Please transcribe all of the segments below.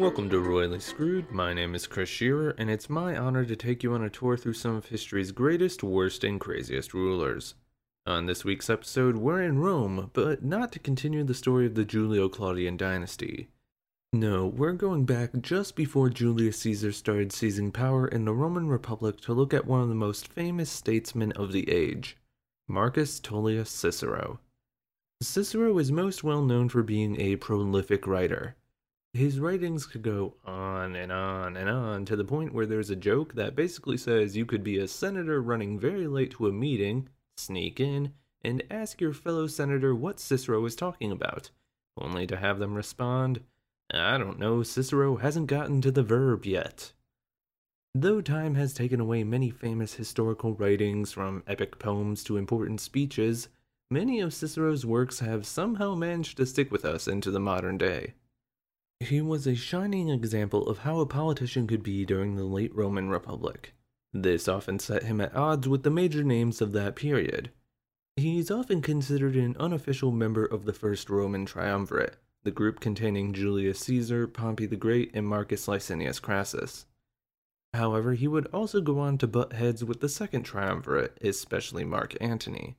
Welcome to Royally Screwed. My name is Chris Shearer, and it's my honor to take you on a tour through some of history's greatest, worst, and craziest rulers. On this week's episode, we're in Rome, but not to continue the story of the Julio Claudian dynasty. No, we're going back just before Julius Caesar started seizing power in the Roman Republic to look at one of the most famous statesmen of the age, Marcus Tullius Cicero. Cicero is most well known for being a prolific writer. His writings could go on and on and on to the point where there's a joke that basically says you could be a senator running very late to a meeting, sneak in, and ask your fellow senator what Cicero is talking about, only to have them respond, I don't know, Cicero hasn't gotten to the verb yet. Though time has taken away many famous historical writings, from epic poems to important speeches, many of Cicero's works have somehow managed to stick with us into the modern day. He was a shining example of how a politician could be during the late Roman Republic. This often set him at odds with the major names of that period. He's often considered an unofficial member of the First Roman Triumvirate, the group containing Julius Caesar, Pompey the Great, and Marcus Licinius Crassus. However, he would also go on to butt heads with the Second Triumvirate, especially Mark Antony.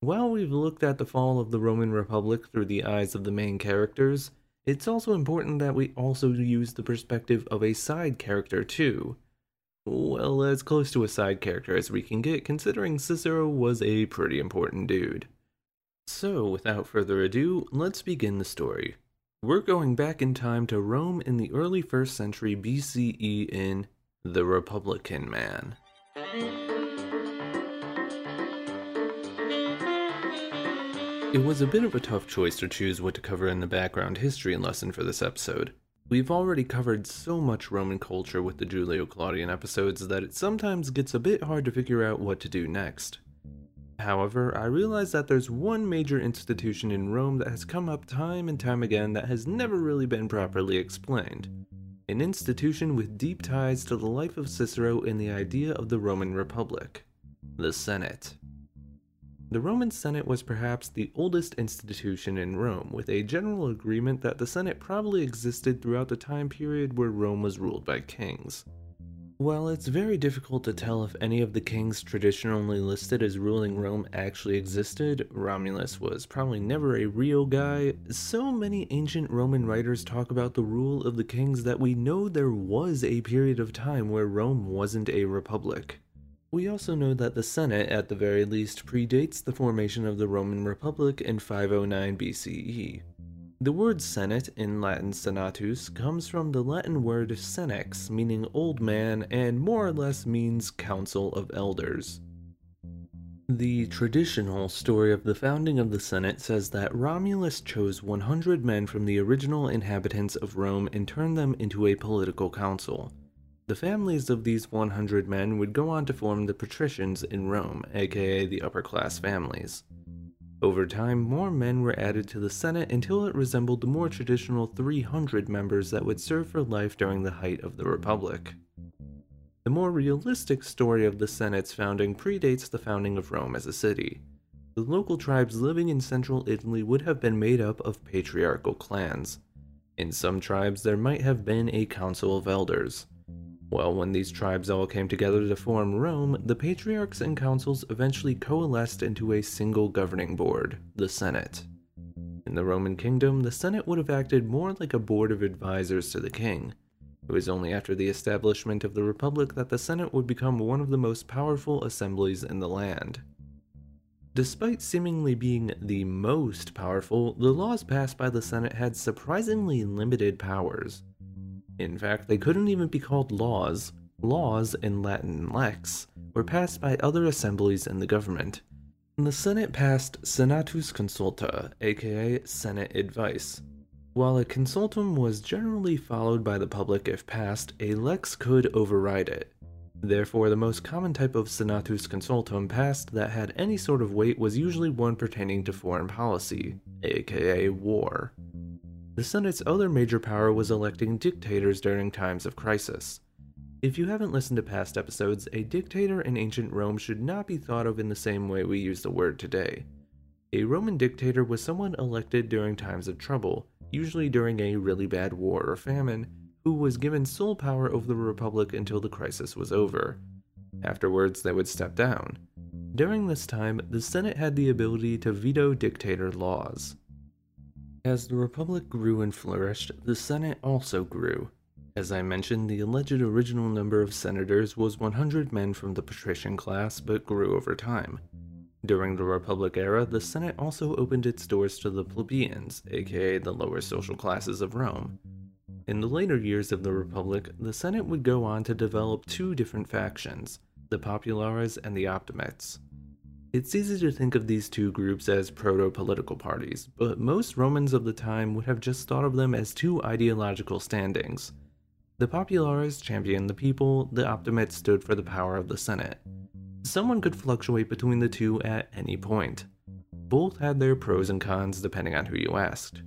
While we've looked at the fall of the Roman Republic through the eyes of the main characters, it's also important that we also use the perspective of a side character too. Well, as close to a side character as we can get, considering Cicero was a pretty important dude. So, without further ado, let's begin the story. We're going back in time to Rome in the early 1st century BCE in The Republican Man. It was a bit of a tough choice to choose what to cover in the background history lesson for this episode. We've already covered so much Roman culture with the Julio Claudian episodes that it sometimes gets a bit hard to figure out what to do next. However, I realize that there's one major institution in Rome that has come up time and time again that has never really been properly explained. An institution with deep ties to the life of Cicero and the idea of the Roman Republic the Senate. The Roman Senate was perhaps the oldest institution in Rome, with a general agreement that the Senate probably existed throughout the time period where Rome was ruled by kings. While it's very difficult to tell if any of the kings traditionally listed as ruling Rome actually existed, Romulus was probably never a real guy, so many ancient Roman writers talk about the rule of the kings that we know there was a period of time where Rome wasn't a republic. We also know that the Senate, at the very least, predates the formation of the Roman Republic in 509 BCE. The word Senate, in Latin senatus, comes from the Latin word senex, meaning old man, and more or less means council of elders. The traditional story of the founding of the Senate says that Romulus chose 100 men from the original inhabitants of Rome and turned them into a political council. The families of these 100 men would go on to form the patricians in Rome, aka the upper class families. Over time, more men were added to the Senate until it resembled the more traditional 300 members that would serve for life during the height of the Republic. The more realistic story of the Senate's founding predates the founding of Rome as a city. The local tribes living in central Italy would have been made up of patriarchal clans. In some tribes, there might have been a council of elders. Well, when these tribes all came together to form Rome, the patriarchs and councils eventually coalesced into a single governing board, the Senate. In the Roman kingdom, the Senate would have acted more like a board of advisors to the king. It was only after the establishment of the Republic that the Senate would become one of the most powerful assemblies in the land. Despite seemingly being the most powerful, the laws passed by the Senate had surprisingly limited powers. In fact, they couldn't even be called laws. Laws, in Latin lex, were passed by other assemblies in the government. The Senate passed Senatus Consulta, aka Senate Advice. While a consultum was generally followed by the public if passed, a lex could override it. Therefore, the most common type of Senatus Consultum passed that had any sort of weight was usually one pertaining to foreign policy, aka war. The Senate's other major power was electing dictators during times of crisis. If you haven't listened to past episodes, a dictator in ancient Rome should not be thought of in the same way we use the word today. A Roman dictator was someone elected during times of trouble, usually during a really bad war or famine, who was given sole power over the Republic until the crisis was over. Afterwards, they would step down. During this time, the Senate had the ability to veto dictator laws. As the Republic grew and flourished, the Senate also grew. As I mentioned, the alleged original number of senators was 100 men from the patrician class, but grew over time. During the Republic era, the Senate also opened its doors to the plebeians, aka the lower social classes of Rome. In the later years of the Republic, the Senate would go on to develop two different factions, the Populares and the Optimates. It's easy to think of these two groups as proto political parties, but most Romans of the time would have just thought of them as two ideological standings. The Populares championed the people, the Optimates stood for the power of the Senate. Someone could fluctuate between the two at any point. Both had their pros and cons depending on who you asked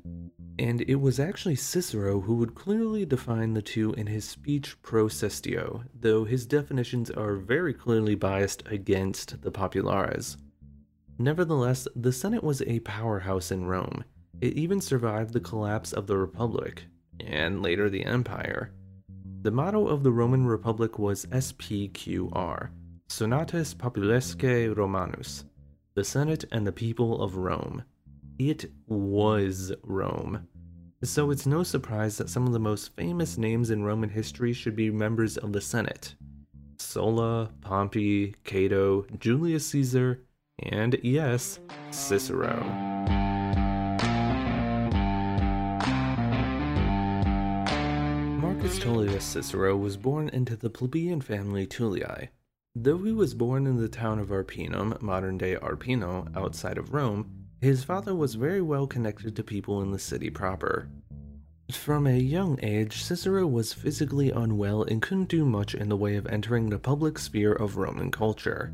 and it was actually Cicero who would clearly define the two in his speech Pro Sestio, though his definitions are very clearly biased against the populares. Nevertheless, the Senate was a powerhouse in Rome. It even survived the collapse of the Republic, and later the Empire. The motto of the Roman Republic was SPQR, Senatus Populusque Romanus, the Senate and the people of Rome. It was Rome. So it's no surprise that some of the most famous names in Roman history should be members of the Senate. Sulla, Pompey, Cato, Julius Caesar, and yes, Cicero. Marcus Tullius Cicero was born into the plebeian family Tullii. Though he was born in the town of Arpinum, modern day Arpino, outside of Rome, his father was very well connected to people in the city proper. From a young age, Cicero was physically unwell and couldn't do much in the way of entering the public sphere of Roman culture.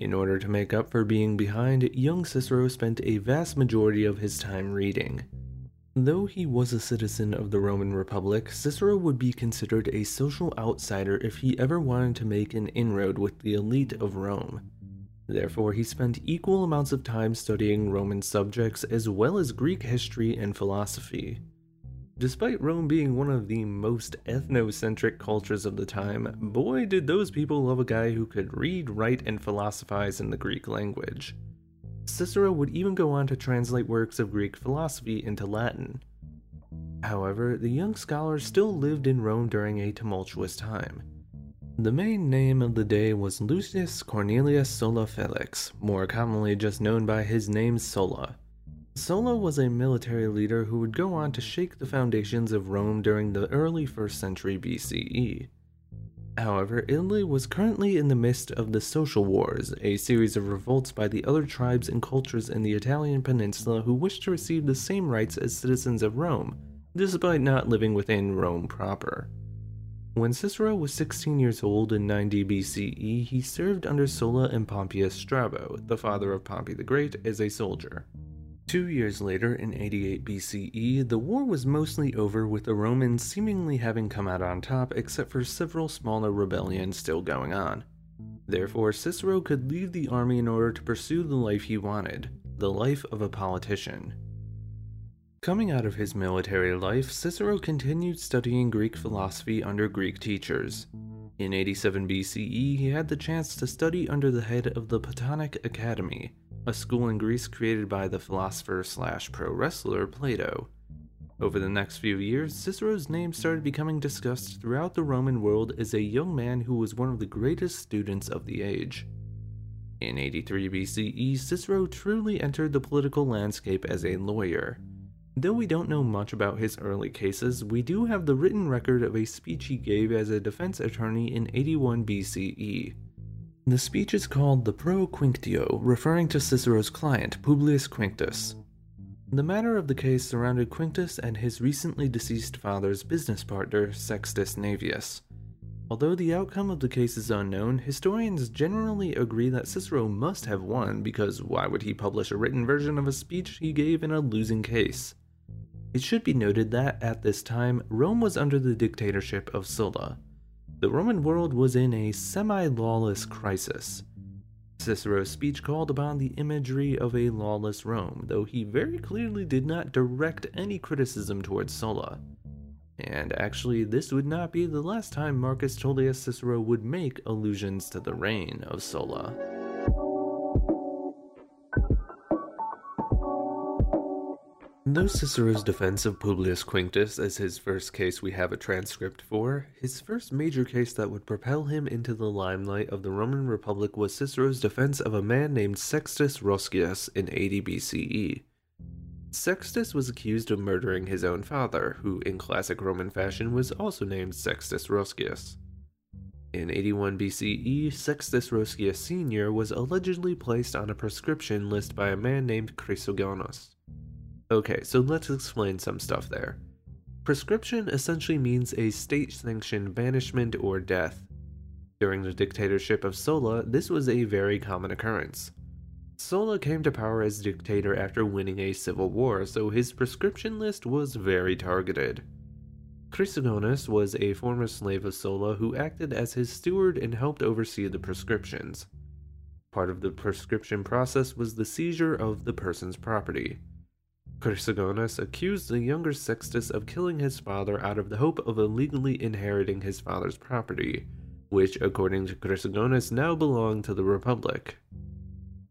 In order to make up for being behind, young Cicero spent a vast majority of his time reading. Though he was a citizen of the Roman Republic, Cicero would be considered a social outsider if he ever wanted to make an inroad with the elite of Rome. Therefore, he spent equal amounts of time studying Roman subjects as well as Greek history and philosophy. Despite Rome being one of the most ethnocentric cultures of the time, boy did those people love a guy who could read, write, and philosophize in the Greek language. Cicero would even go on to translate works of Greek philosophy into Latin. However, the young scholar still lived in Rome during a tumultuous time. The main name of the day was Lucius Cornelius Sulla Felix, more commonly just known by his name Sulla. Sulla was a military leader who would go on to shake the foundations of Rome during the early 1st century BCE. However, Italy was currently in the midst of the Social Wars, a series of revolts by the other tribes and cultures in the Italian peninsula who wished to receive the same rights as citizens of Rome, despite not living within Rome proper. When Cicero was 16 years old in 90 BCE, he served under Sulla and Pompeius Strabo, the father of Pompey the Great, as a soldier. Two years later, in 88 BCE, the war was mostly over with the Romans seemingly having come out on top except for several smaller rebellions still going on. Therefore, Cicero could leave the army in order to pursue the life he wanted, the life of a politician. Coming out of his military life, Cicero continued studying Greek philosophy under Greek teachers. In 87 BCE, he had the chance to study under the head of the Platonic Academy, a school in Greece created by the philosopher slash pro wrestler Plato. Over the next few years, Cicero's name started becoming discussed throughout the Roman world as a young man who was one of the greatest students of the age. In 83 BCE, Cicero truly entered the political landscape as a lawyer. Though we don't know much about his early cases, we do have the written record of a speech he gave as a defense attorney in 81 BCE. The speech is called the Pro Quinctio, referring to Cicero's client, Publius Quinctus. The matter of the case surrounded Quinctus and his recently deceased father's business partner, Sextus Naevius. Although the outcome of the case is unknown, historians generally agree that Cicero must have won because why would he publish a written version of a speech he gave in a losing case? It should be noted that at this time, Rome was under the dictatorship of Sulla. The Roman world was in a semi lawless crisis. Cicero's speech called upon the imagery of a lawless Rome, though he very clearly did not direct any criticism towards Sulla. And actually, this would not be the last time Marcus Tullius Cicero would make allusions to the reign of Sulla. Though Cicero's defense of Publius Quinctus is his first case we have a transcript for, his first major case that would propel him into the limelight of the Roman Republic was Cicero's defense of a man named Sextus Roscius in 80 BCE. Sextus was accused of murdering his own father, who in classic Roman fashion was also named Sextus Roscius. In 81 BCE, Sextus Roscius Sr. was allegedly placed on a proscription list by a man named Chrysogonus. Okay, so let's explain some stuff there. Proscription essentially means a state sanctioned banishment or death. During the dictatorship of Sulla, this was a very common occurrence. Sulla came to power as dictator after winning a civil war, so his proscription list was very targeted. Chrysogonus was a former slave of Sulla who acted as his steward and helped oversee the proscriptions. Part of the proscription process was the seizure of the person's property. Chrysogonus accused the younger Sextus of killing his father out of the hope of illegally inheriting his father's property, which, according to Chrysogonus, now belonged to the Republic.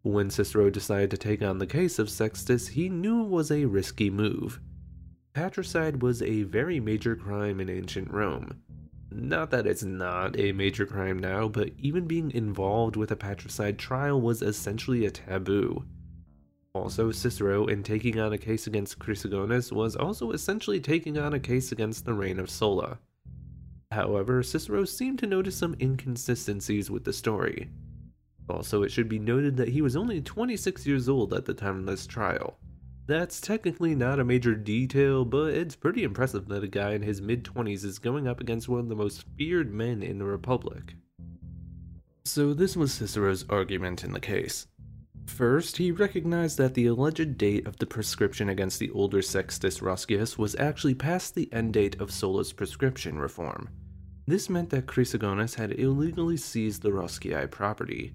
When Cicero decided to take on the case of Sextus, he knew it was a risky move. Patricide was a very major crime in ancient Rome. Not that it's not a major crime now, but even being involved with a patricide trial was essentially a taboo. Also, Cicero, in taking on a case against Chrysogonus, was also essentially taking on a case against the reign of Sulla. However, Cicero seemed to notice some inconsistencies with the story. Also, it should be noted that he was only 26 years old at the time of this trial. That's technically not a major detail, but it's pretty impressive that a guy in his mid 20s is going up against one of the most feared men in the Republic. So, this was Cicero's argument in the case. First, he recognized that the alleged date of the proscription against the older Sextus Roscius was actually past the end date of Sulla's proscription reform. This meant that Chrysogonus had illegally seized the Roscii property.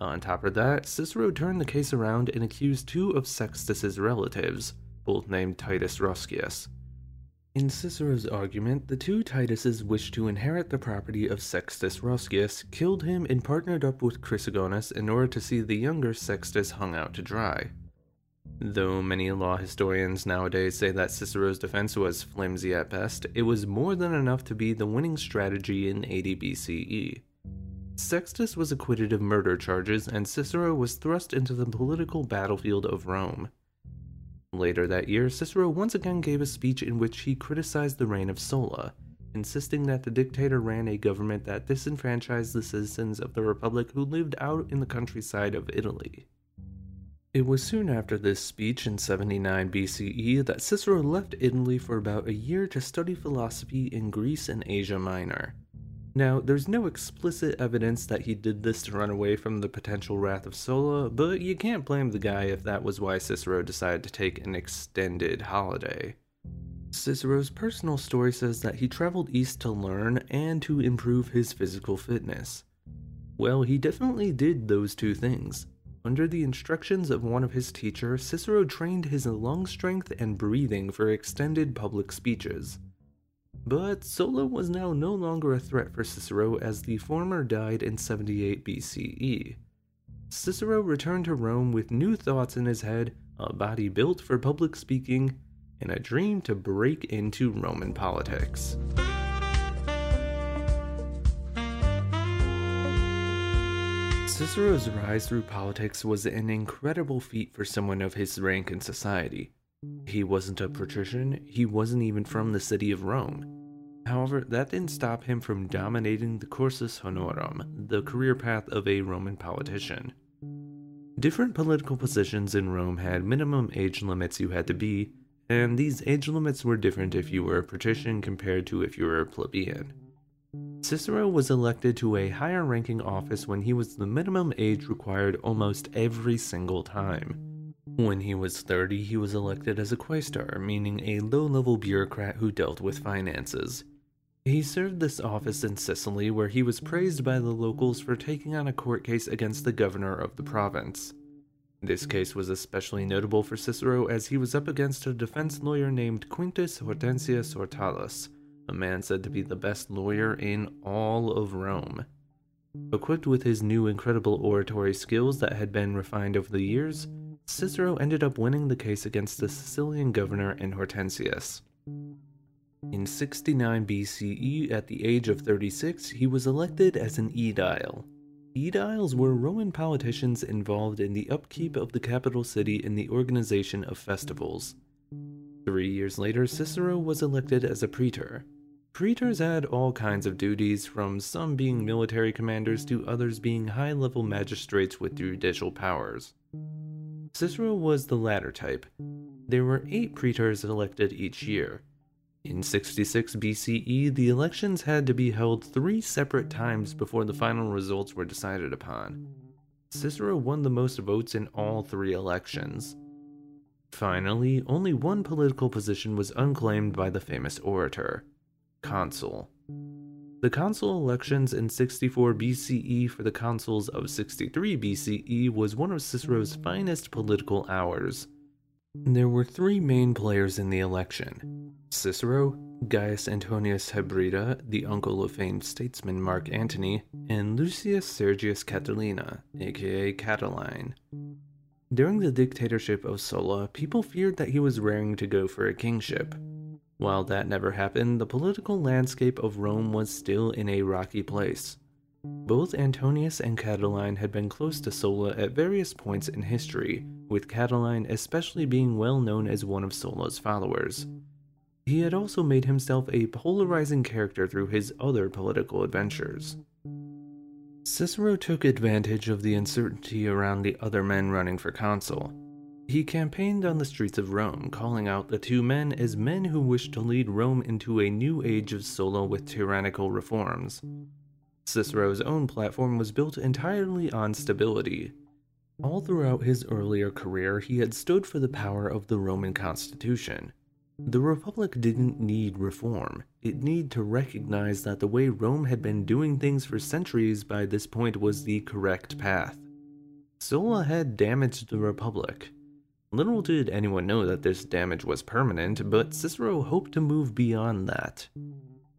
On top of that, Cicero turned the case around and accused two of Sextus's relatives, both named Titus Roscius. In Cicero's argument, the two Tituses wished to inherit the property of Sextus Roscius, killed him, and partnered up with Chrysogonus in order to see the younger Sextus hung out to dry. Though many law historians nowadays say that Cicero's defense was flimsy at best, it was more than enough to be the winning strategy in 80 BCE. Sextus was acquitted of murder charges, and Cicero was thrust into the political battlefield of Rome. Later that year, Cicero once again gave a speech in which he criticized the reign of Sulla, insisting that the dictator ran a government that disenfranchised the citizens of the Republic who lived out in the countryside of Italy. It was soon after this speech in 79 BCE that Cicero left Italy for about a year to study philosophy in Greece and Asia Minor. Now, there's no explicit evidence that he did this to run away from the potential wrath of Sulla, but you can't blame the guy if that was why Cicero decided to take an extended holiday. Cicero's personal story says that he traveled east to learn and to improve his physical fitness. Well, he definitely did those two things. Under the instructions of one of his teachers, Cicero trained his lung strength and breathing for extended public speeches. But Sulla was now no longer a threat for Cicero as the former died in 78 BCE. Cicero returned to Rome with new thoughts in his head, a body built for public speaking, and a dream to break into Roman politics. Cicero's rise through politics was an incredible feat for someone of his rank in society. He wasn't a patrician, he wasn't even from the city of Rome. However, that didn't stop him from dominating the cursus honorum, the career path of a Roman politician. Different political positions in Rome had minimum age limits you had to be, and these age limits were different if you were a patrician compared to if you were a plebeian. Cicero was elected to a higher ranking office when he was the minimum age required almost every single time. When he was 30, he was elected as a quaestor, meaning a low level bureaucrat who dealt with finances. He served this office in Sicily, where he was praised by the locals for taking on a court case against the governor of the province. This case was especially notable for Cicero as he was up against a defense lawyer named Quintus Hortensius Hortalus, a man said to be the best lawyer in all of Rome. Equipped with his new incredible oratory skills that had been refined over the years, Cicero ended up winning the case against the Sicilian governor and Hortensius. In 69 BCE, at the age of 36, he was elected as an aedile, Aediles were Roman politicians involved in the upkeep of the capital city and the organization of festivals. Three years later, Cicero was elected as a praetor. Praetors had all kinds of duties, from some being military commanders to others being high level magistrates with judicial powers. Cicero was the latter type. There were eight praetors elected each year, in 66 BCE, the elections had to be held three separate times before the final results were decided upon. Cicero won the most votes in all three elections. Finally, only one political position was unclaimed by the famous orator consul. The consul elections in 64 BCE for the consuls of 63 BCE was one of Cicero's finest political hours. There were three main players in the election Cicero, Gaius Antonius Hybrida, the uncle of famed statesman Mark Antony, and Lucius Sergius Catilina, aka Catiline. During the dictatorship of Sulla, people feared that he was raring to go for a kingship. While that never happened, the political landscape of Rome was still in a rocky place. Both Antonius and Catiline had been close to Sulla at various points in history, with Catiline especially being well known as one of Sulla's followers. He had also made himself a polarizing character through his other political adventures. Cicero took advantage of the uncertainty around the other men running for consul. He campaigned on the streets of Rome, calling out the two men as men who wished to lead Rome into a new age of Sulla with tyrannical reforms. Cicero's own platform was built entirely on stability. All throughout his earlier career, he had stood for the power of the Roman constitution. The Republic didn't need reform. It needed to recognize that the way Rome had been doing things for centuries by this point was the correct path. Sulla had damaged the Republic. Little did anyone know that this damage was permanent, but Cicero hoped to move beyond that.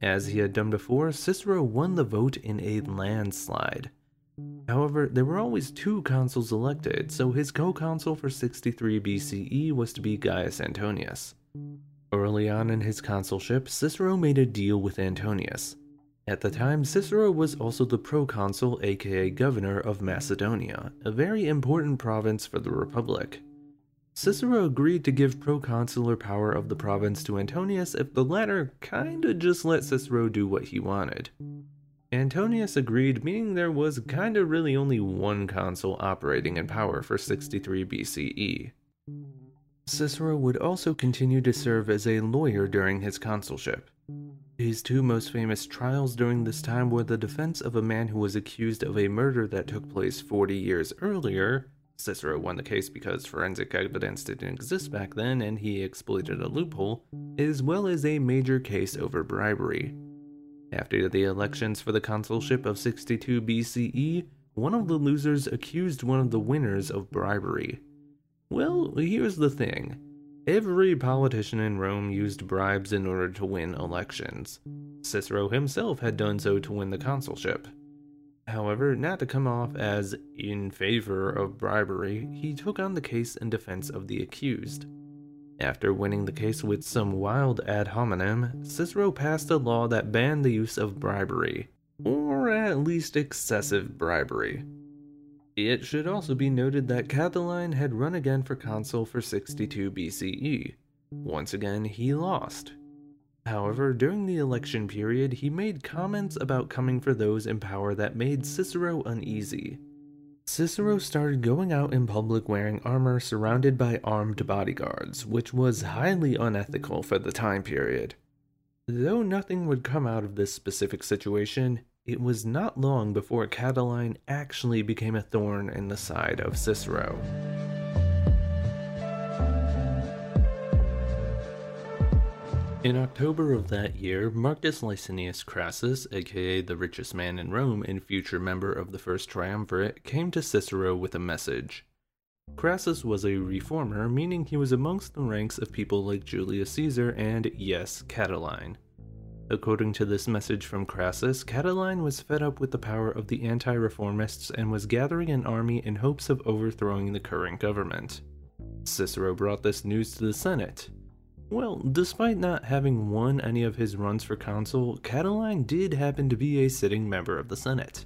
As he had done before, Cicero won the vote in a landslide. However, there were always two consuls elected, so his co consul for 63 BCE was to be Gaius Antonius. Early on in his consulship, Cicero made a deal with Antonius. At the time, Cicero was also the proconsul, aka governor of Macedonia, a very important province for the Republic. Cicero agreed to give proconsular power of the province to Antonius if the latter kinda just let Cicero do what he wanted. Antonius agreed, meaning there was kinda really only one consul operating in power for 63 BCE. Cicero would also continue to serve as a lawyer during his consulship. His two most famous trials during this time were the defense of a man who was accused of a murder that took place 40 years earlier Cicero won the case because forensic evidence didn't exist back then and he exploited a loophole, as well as a major case over bribery. After the elections for the consulship of 62 BCE, one of the losers accused one of the winners of bribery. Well, here's the thing. Every politician in Rome used bribes in order to win elections. Cicero himself had done so to win the consulship. However, not to come off as in favor of bribery, he took on the case in defense of the accused. After winning the case with some wild ad hominem, Cicero passed a law that banned the use of bribery, or at least excessive bribery. It should also be noted that Catiline had run again for consul for 62 BCE. Once again, he lost, However, during the election period, he made comments about coming for those in power that made Cicero uneasy. Cicero started going out in public wearing armor surrounded by armed bodyguards, which was highly unethical for the time period. Though nothing would come out of this specific situation, it was not long before Catiline actually became a thorn in the side of Cicero. In October of that year, Marcus Licinius Crassus, aka the richest man in Rome and future member of the First Triumvirate, came to Cicero with a message. Crassus was a reformer, meaning he was amongst the ranks of people like Julius Caesar and, yes, Catiline. According to this message from Crassus, Catiline was fed up with the power of the anti reformists and was gathering an army in hopes of overthrowing the current government. Cicero brought this news to the Senate. Well, despite not having won any of his runs for consul, Catiline did happen to be a sitting member of the Senate.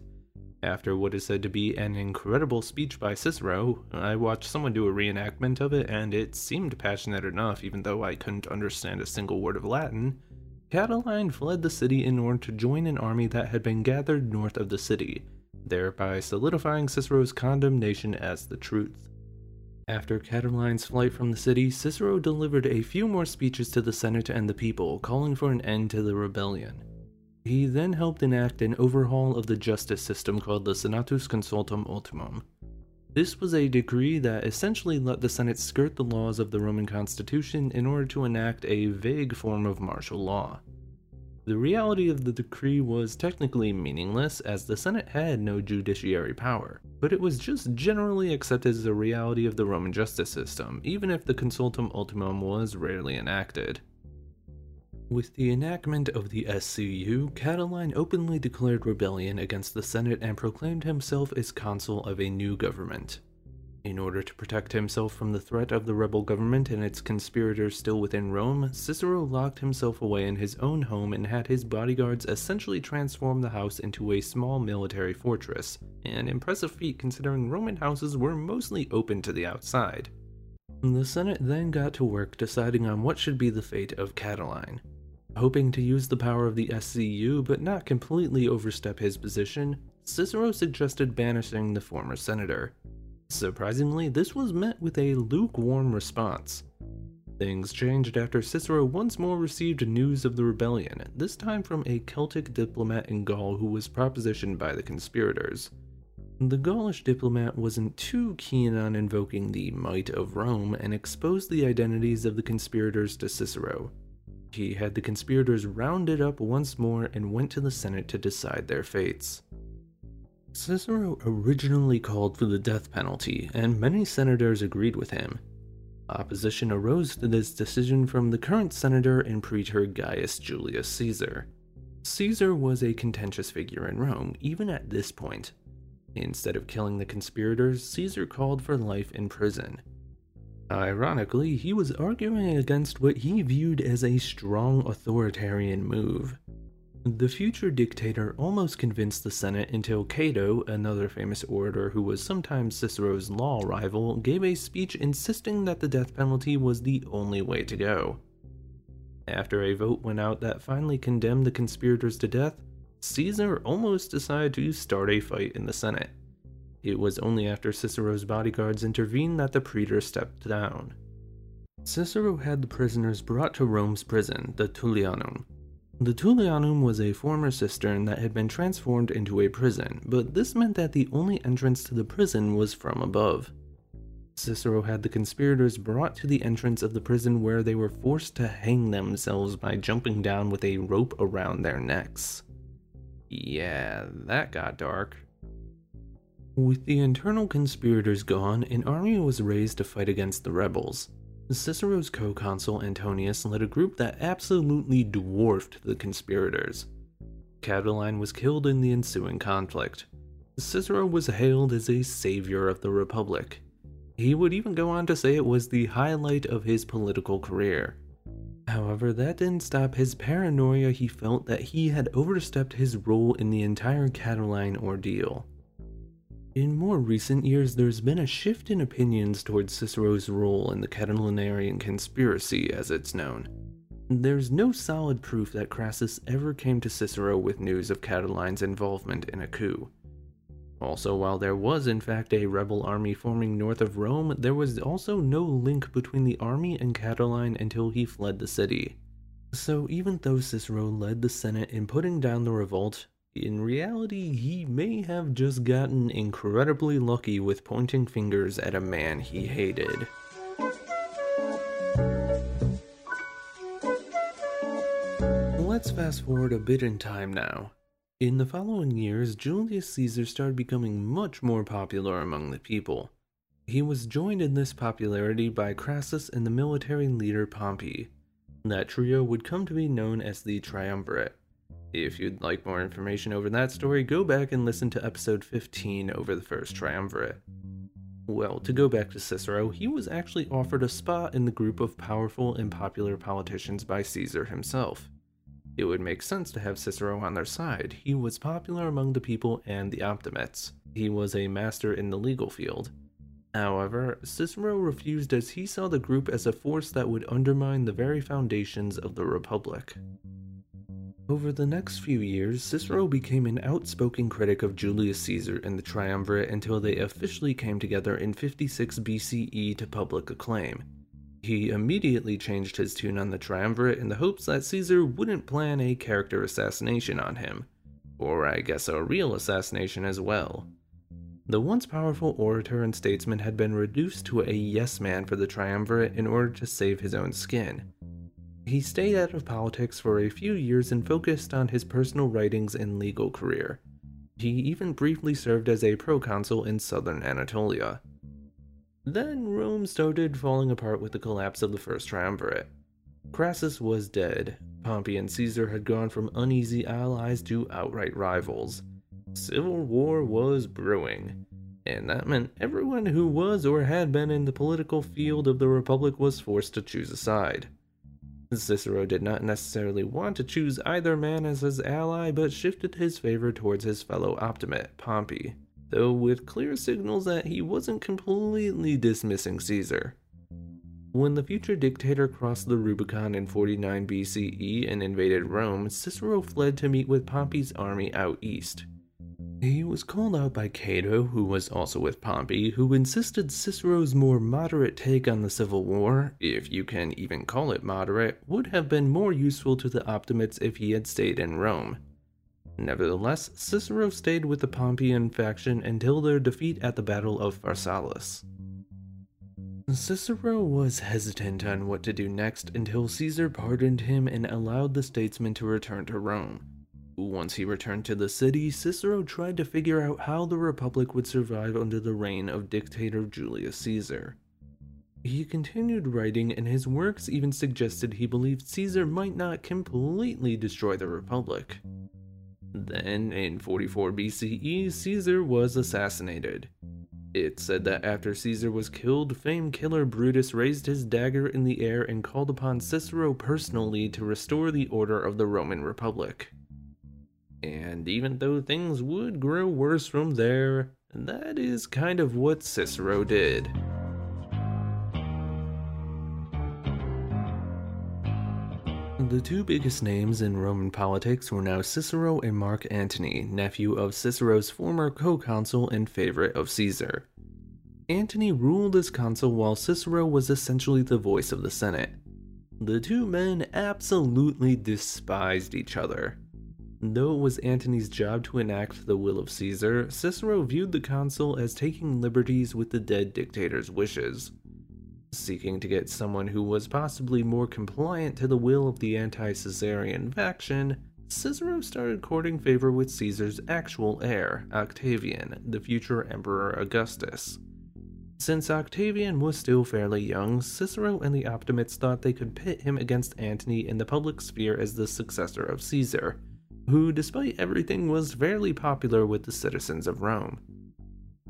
After what is said to be an incredible speech by Cicero, I watched someone do a reenactment of it and it seemed passionate enough even though I couldn't understand a single word of Latin. Catiline fled the city in order to join an army that had been gathered north of the city, thereby solidifying Cicero's condemnation as the truth. After Catiline's flight from the city, Cicero delivered a few more speeches to the Senate and the people, calling for an end to the rebellion. He then helped enact an overhaul of the justice system called the Senatus Consultum Ultimum. This was a decree that essentially let the Senate skirt the laws of the Roman constitution in order to enact a vague form of martial law. The reality of the decree was technically meaningless as the Senate had no judiciary power, but it was just generally accepted as a reality of the Roman justice system, even if the consultum ultimum was rarely enacted. With the enactment of the SCU, Catiline openly declared rebellion against the Senate and proclaimed himself as consul of a new government. In order to protect himself from the threat of the rebel government and its conspirators still within Rome, Cicero locked himself away in his own home and had his bodyguards essentially transform the house into a small military fortress, an impressive feat considering Roman houses were mostly open to the outside. The Senate then got to work deciding on what should be the fate of Catiline. Hoping to use the power of the SCU but not completely overstep his position, Cicero suggested banishing the former senator. Surprisingly, this was met with a lukewarm response. Things changed after Cicero once more received news of the rebellion, this time from a Celtic diplomat in Gaul who was propositioned by the conspirators. The Gaulish diplomat wasn't too keen on invoking the might of Rome and exposed the identities of the conspirators to Cicero. He had the conspirators rounded up once more and went to the Senate to decide their fates. Cicero originally called for the death penalty, and many senators agreed with him. Opposition arose to this decision from the current senator and praetor Gaius Julius Caesar. Caesar was a contentious figure in Rome, even at this point. Instead of killing the conspirators, Caesar called for life in prison. Ironically, he was arguing against what he viewed as a strong authoritarian move. The future dictator almost convinced the Senate until Cato, another famous orator who was sometimes Cicero's law rival, gave a speech insisting that the death penalty was the only way to go. After a vote went out that finally condemned the conspirators to death, Caesar almost decided to start a fight in the Senate. It was only after Cicero's bodyguards intervened that the praetor stepped down. Cicero had the prisoners brought to Rome's prison, the Tullianum. The Tullianum was a former cistern that had been transformed into a prison, but this meant that the only entrance to the prison was from above. Cicero had the conspirators brought to the entrance of the prison where they were forced to hang themselves by jumping down with a rope around their necks. Yeah, that got dark. With the internal conspirators gone, an army was raised to fight against the rebels. Cicero's co-consul Antonius led a group that absolutely dwarfed the conspirators. Catiline was killed in the ensuing conflict. Cicero was hailed as a savior of the Republic. He would even go on to say it was the highlight of his political career. However, that didn't stop his paranoia he felt that he had overstepped his role in the entire Catiline ordeal. In more recent years, there's been a shift in opinions towards Cicero's role in the Catilinarian conspiracy, as it's known. There's no solid proof that Crassus ever came to Cicero with news of Catiline's involvement in a coup. Also, while there was in fact a rebel army forming north of Rome, there was also no link between the army and Catiline until he fled the city. So even though Cicero led the Senate in putting down the revolt, in reality, he may have just gotten incredibly lucky with pointing fingers at a man he hated. Let's fast forward a bit in time now. In the following years, Julius Caesar started becoming much more popular among the people. He was joined in this popularity by Crassus and the military leader Pompey. That trio would come to be known as the Triumvirate. If you'd like more information over that story, go back and listen to episode 15 over the First Triumvirate. Well, to go back to Cicero, he was actually offered a spot in the group of powerful and popular politicians by Caesar himself. It would make sense to have Cicero on their side. He was popular among the people and the optimates. He was a master in the legal field. However, Cicero refused as he saw the group as a force that would undermine the very foundations of the Republic. Over the next few years, Cicero became an outspoken critic of Julius Caesar and the Triumvirate until they officially came together in 56 BCE to public acclaim. He immediately changed his tune on the Triumvirate in the hopes that Caesar wouldn't plan a character assassination on him, or I guess a real assassination as well. The once powerful orator and statesman had been reduced to a yes man for the Triumvirate in order to save his own skin. He stayed out of politics for a few years and focused on his personal writings and legal career. He even briefly served as a proconsul in southern Anatolia. Then Rome started falling apart with the collapse of the First Triumvirate. Crassus was dead. Pompey and Caesar had gone from uneasy allies to outright rivals. Civil war was brewing, and that meant everyone who was or had been in the political field of the Republic was forced to choose a side. Cicero did not necessarily want to choose either man as his ally, but shifted his favor towards his fellow Optimate, Pompey, though with clear signals that he wasn't completely dismissing Caesar. When the future dictator crossed the Rubicon in 49 BCE and invaded Rome, Cicero fled to meet with Pompey's army out east. He was called out by Cato, who was also with Pompey, who insisted Cicero's more moderate take on the Civil War, if you can even call it moderate, would have been more useful to the Optimates if he had stayed in Rome. Nevertheless, Cicero stayed with the Pompeian faction until their defeat at the Battle of Pharsalus. Cicero was hesitant on what to do next until Caesar pardoned him and allowed the statesman to return to Rome. Once he returned to the city, Cicero tried to figure out how the Republic would survive under the reign of dictator Julius Caesar. He continued writing, and his works even suggested he believed Caesar might not completely destroy the Republic. Then, in 44 BCE, Caesar was assassinated. It said that after Caesar was killed, famed killer Brutus raised his dagger in the air and called upon Cicero personally to restore the order of the Roman Republic. And even though things would grow worse from there, that is kind of what Cicero did. The two biggest names in Roman politics were now Cicero and Mark Antony, nephew of Cicero's former co-consul and favorite of Caesar. Antony ruled as consul while Cicero was essentially the voice of the Senate. The two men absolutely despised each other. Though it was Antony's job to enact the will of Caesar, Cicero viewed the consul as taking liberties with the dead dictator's wishes. Seeking to get someone who was possibly more compliant to the will of the anti Caesarian faction, Cicero started courting favor with Caesar's actual heir, Octavian, the future Emperor Augustus. Since Octavian was still fairly young, Cicero and the Optimates thought they could pit him against Antony in the public sphere as the successor of Caesar, who, despite everything, was fairly popular with the citizens of Rome.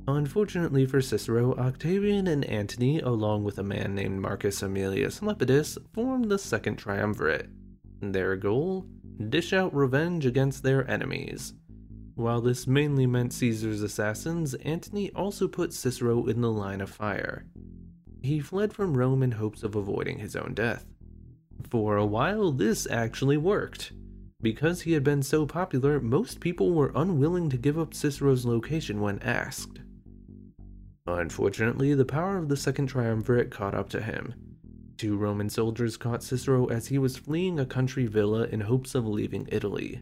Unfortunately for Cicero, Octavian and Antony, along with a man named Marcus Aemilius Lepidus, formed the Second Triumvirate. Their goal? Dish out revenge against their enemies. While this mainly meant Caesar's assassins, Antony also put Cicero in the line of fire. He fled from Rome in hopes of avoiding his own death. For a while, this actually worked. Because he had been so popular, most people were unwilling to give up Cicero's location when asked. Unfortunately, the power of the Second Triumvirate caught up to him. Two Roman soldiers caught Cicero as he was fleeing a country villa in hopes of leaving Italy.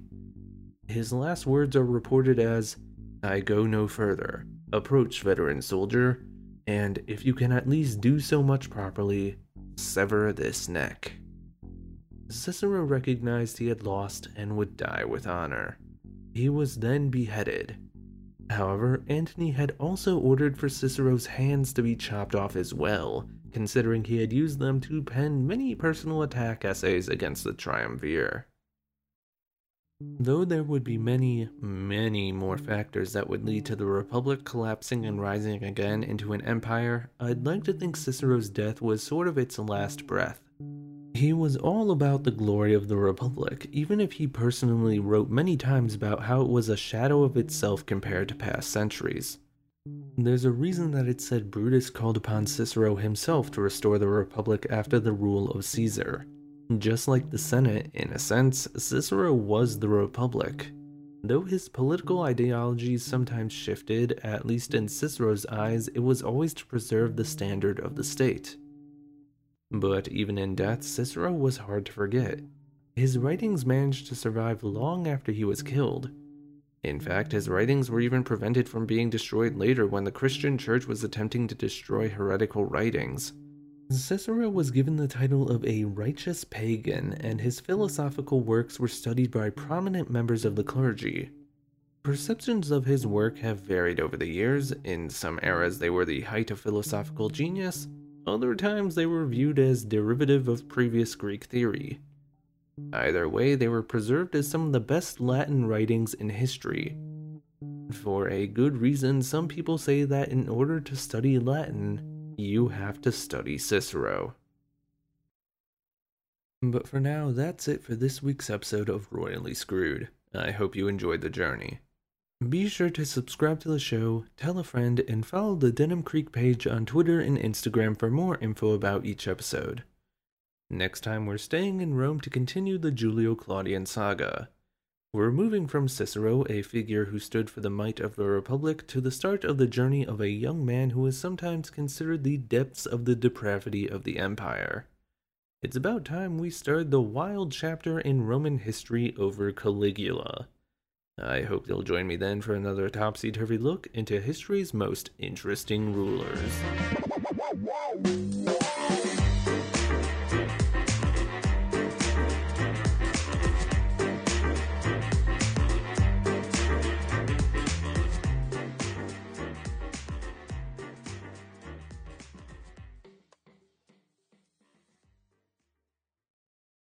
His last words are reported as, I go no further. Approach, veteran soldier, and if you can at least do so much properly, sever this neck. Cicero recognized he had lost and would die with honor. He was then beheaded. However, Antony had also ordered for Cicero's hands to be chopped off as well, considering he had used them to pen many personal attack essays against the triumvir. Though there would be many, many more factors that would lead to the Republic collapsing and rising again into an empire, I'd like to think Cicero's death was sort of its last breath. He was all about the glory of the Republic, even if he personally wrote many times about how it was a shadow of itself compared to past centuries. There's a reason that it said Brutus called upon Cicero himself to restore the Republic after the rule of Caesar. Just like the Senate, in a sense, Cicero was the Republic. Though his political ideologies sometimes shifted, at least in Cicero's eyes, it was always to preserve the standard of the state. But even in death, Cicero was hard to forget. His writings managed to survive long after he was killed, in fact, his writings were even prevented from being destroyed later when the Christian church was attempting to destroy heretical writings. Cicero was given the title of a righteous pagan, and his philosophical works were studied by prominent members of the clergy. Perceptions of his work have varied over the years. In some eras, they were the height of philosophical genius, other times, they were viewed as derivative of previous Greek theory. Either way, they were preserved as some of the best Latin writings in history. For a good reason, some people say that in order to study Latin, you have to study Cicero. But for now, that's it for this week's episode of Royally Screwed. I hope you enjoyed the journey. Be sure to subscribe to the show, tell a friend, and follow the Denim Creek page on Twitter and Instagram for more info about each episode. Next time, we're staying in Rome to continue the Julio Claudian saga. We're moving from Cicero, a figure who stood for the might of the Republic, to the start of the journey of a young man who is sometimes considered the depths of the depravity of the Empire. It's about time we started the wild chapter in Roman history over Caligula. I hope you'll join me then for another topsy turvy look into history's most interesting rulers.